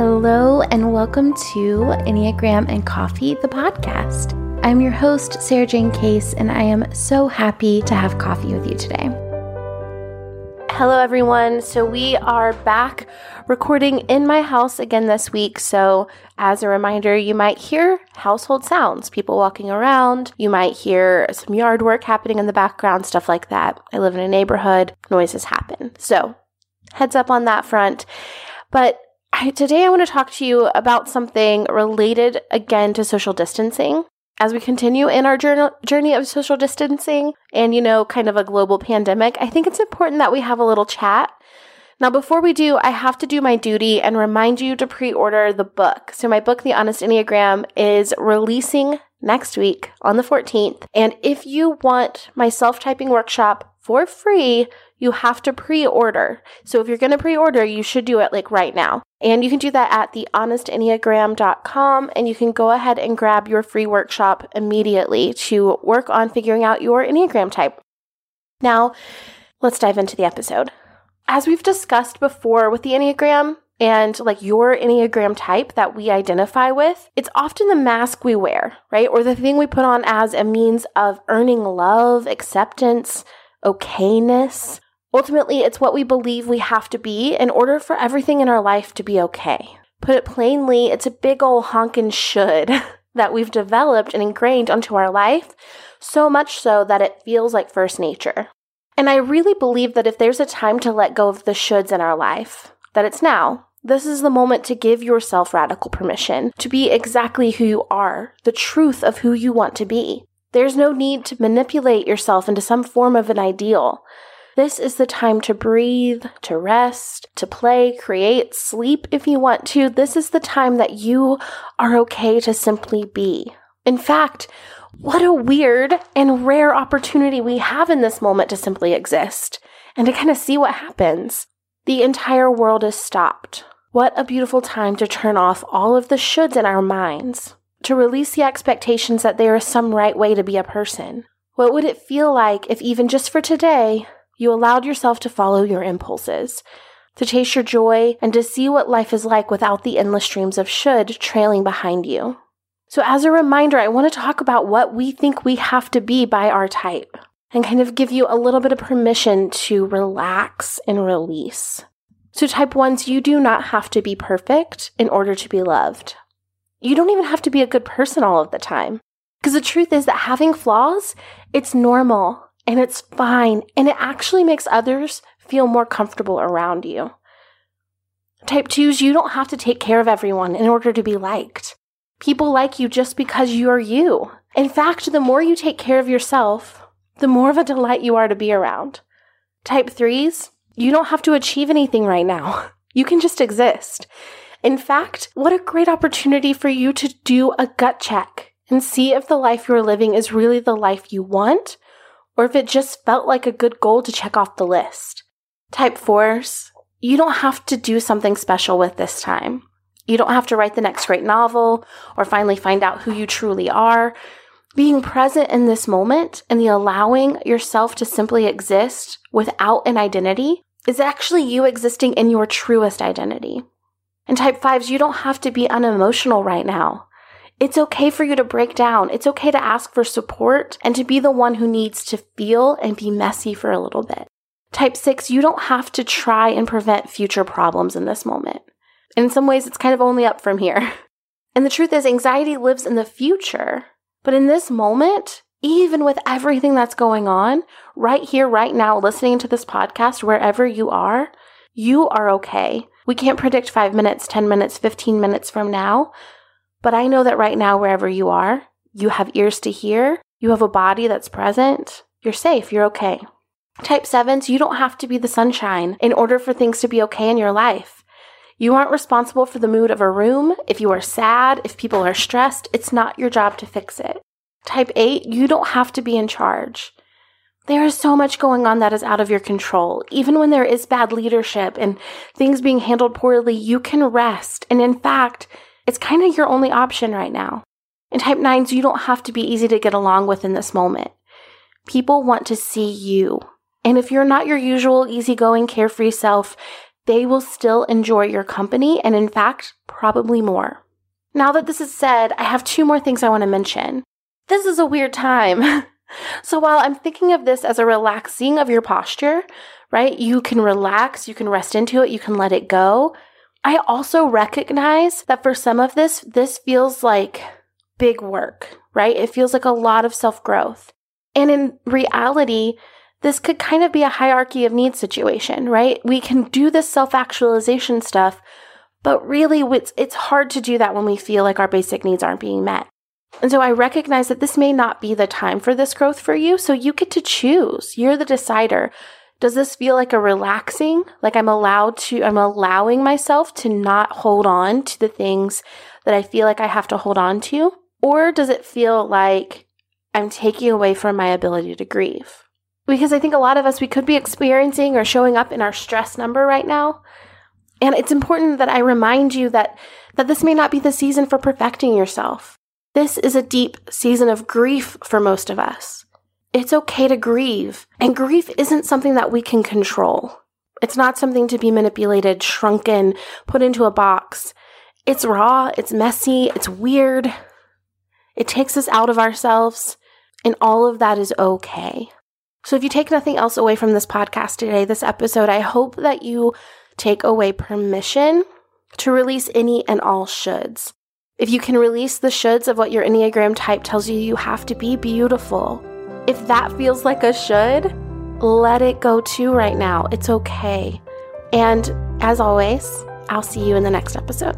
Hello, and welcome to Enneagram and Coffee, the podcast. I'm your host, Sarajane Case, and I am so happy to have coffee with you today. Hello, everyone. So, we are back recording in my house again this week. So, as a reminder, you might hear household sounds, people walking around. You might hear some yard work happening in the background, stuff like that. I live in a neighborhood, noises happen. So, heads up on that front. But I, today I want to talk to you about something related again to social distancing. As we continue in our journey, of social distancing and, you know, kind of a global pandemic, I think it's important that we have a little chat. Now, before we do, I have to do my duty and remind you to pre order the book. So, my book, The Honest Enneagram, is releasing next week on the 14th. And if you want my self typing workshop for free, you have to pre order. So if you're going to pre order, you should do it like right now. And you can do that at thehonestenneagram.com and you can go ahead and grab your free workshop immediately to work on figuring out your Enneagram type. Now, let's dive into the episode. As we've discussed before with the Enneagram, and like your Enneagram type that we identify with, it's often the mask we wear, right? Or the thing we put on as a means of earning love, acceptance, okayness, Ultimately, it's what we believe we have to be in order for everything in our life to be okay. Put it plainly, it's a big ol' honkin' should that we've developed and ingrained onto our life, so much so that it feels like first nature. And I really believe that if there's a time to let go of the shoulds in our life, that it's now. This is the moment to give yourself radical permission to be exactly who you are, the truth of who you want to be. There's no need to manipulate yourself into some form of an ideal. This is the time to breathe, to rest, to play, create, sleep if you want to. This is the time that you are okay to simply be. In fact, what a weird and rare opportunity we have in this moment to simply exist and to kind of see what happens. The entire world is stopped. What a beautiful time to turn off all of the shoulds in our minds, to release the expectations that there is some right way to be a person. What would it feel like if, even just for today, you allowed yourself to follow your impulses, to taste your joy, and to see what life is like without the endless streams of should trailing behind you. So, as a reminder, I want to talk about what we think we have to be by our type and kind of give you a little bit of permission to relax and release. So, type ones, you do not have to be perfect in order to be loved. You don't even have to be a good person all of the time. Because the truth is that having flaws, it's normal and it's fine. And it actually makes others feel more comfortable around you. Type twos, you don't have to take care of everyone in order to be liked. People like you just because you're you. In fact, the more you take care of yourself, the more of a delight you are to be around. Type threes, you don't have to achieve anything right now. You can just exist. In fact, what a great opportunity for you to do a gut check and see if the life you're living is really the life you want or if it just felt like a good goal to check off the list. Type 4s, you don't have to do something special with this time. You don't have to write the next great novel or finally find out who you truly are. Being present in this moment and the allowing yourself to simply exist without an identity is actually you existing in your truest identity. And type fives, you don't have to be unemotional right now. It's okay for you to break down. It's okay to ask for support and to be the one who needs to feel and be messy for a little bit. Type six, you don't have to try and prevent future problems in this moment. In some ways, it's kind of only up from here. And the truth is, anxiety lives in the future. But in this moment, even with everything that's going on, right here, right now, listening to this podcast, wherever you are, you are okay. We can't predict five minutes, 10 minutes, 15 minutes from now, but I know that right now, wherever you are, you have ears to hear, you have a body that's present, you're safe, you're okay. Type 7s, you don't have to be the sunshine in order for things to be okay in your life. You aren't responsible for the mood of a room. If you are sad, if people are stressed, it's not your job to fix it. Type 8, you don't have to be in charge. There is so much going on that is out of your control. Even when there is bad leadership and things being handled poorly, you can rest. And in fact, it's kind of your only option right now. In type 9s, you don't have to be easy to get along with in this moment. People want to see you. And if you're not your usual easygoing, carefree self, they will still enjoy your company and, in fact, probably more. Now that this is said, I have two more things I want to mention. This is a weird time. so while I'm thinking of this as a relaxing of your posture, right? You can relax, you can rest into it, you can let it go. I also recognize that for some of this, this feels like big work, right? It feels like a lot of self growth. And in reality, this could kind of be a hierarchy of needs situation, right? We can do this self actualization stuff, but really it's, it's hard to do that when we feel like our basic needs aren't being met. And so I recognize that this may not be the time for this growth for you. So you get to choose. You're the decider. Does this feel like a relaxing? Like I'm allowed to, I'm allowing myself to not hold on to the things that I feel like I have to hold on to? Or does it feel like I'm taking away from my ability to grieve? Because I think a lot of us, we could be experiencing or showing up in our stress number right now. And it's important that I remind you that, that this may not be the season for perfecting yourself. This is a deep season of grief for most of us. It's okay to grieve. And grief isn't something that we can control. It's not something to be manipulated, shrunken, put into a box. It's raw, it's messy, it's weird. It takes us out of ourselves, and all of that is okay. So, if you take nothing else away from this podcast today, this episode, I hope that you take away permission to release any and all shoulds. If you can release the shoulds of what your Enneagram type tells you you have to be beautiful, if that feels like a should, let it go too right now. It's okay. And as always, I'll see you in the next episode.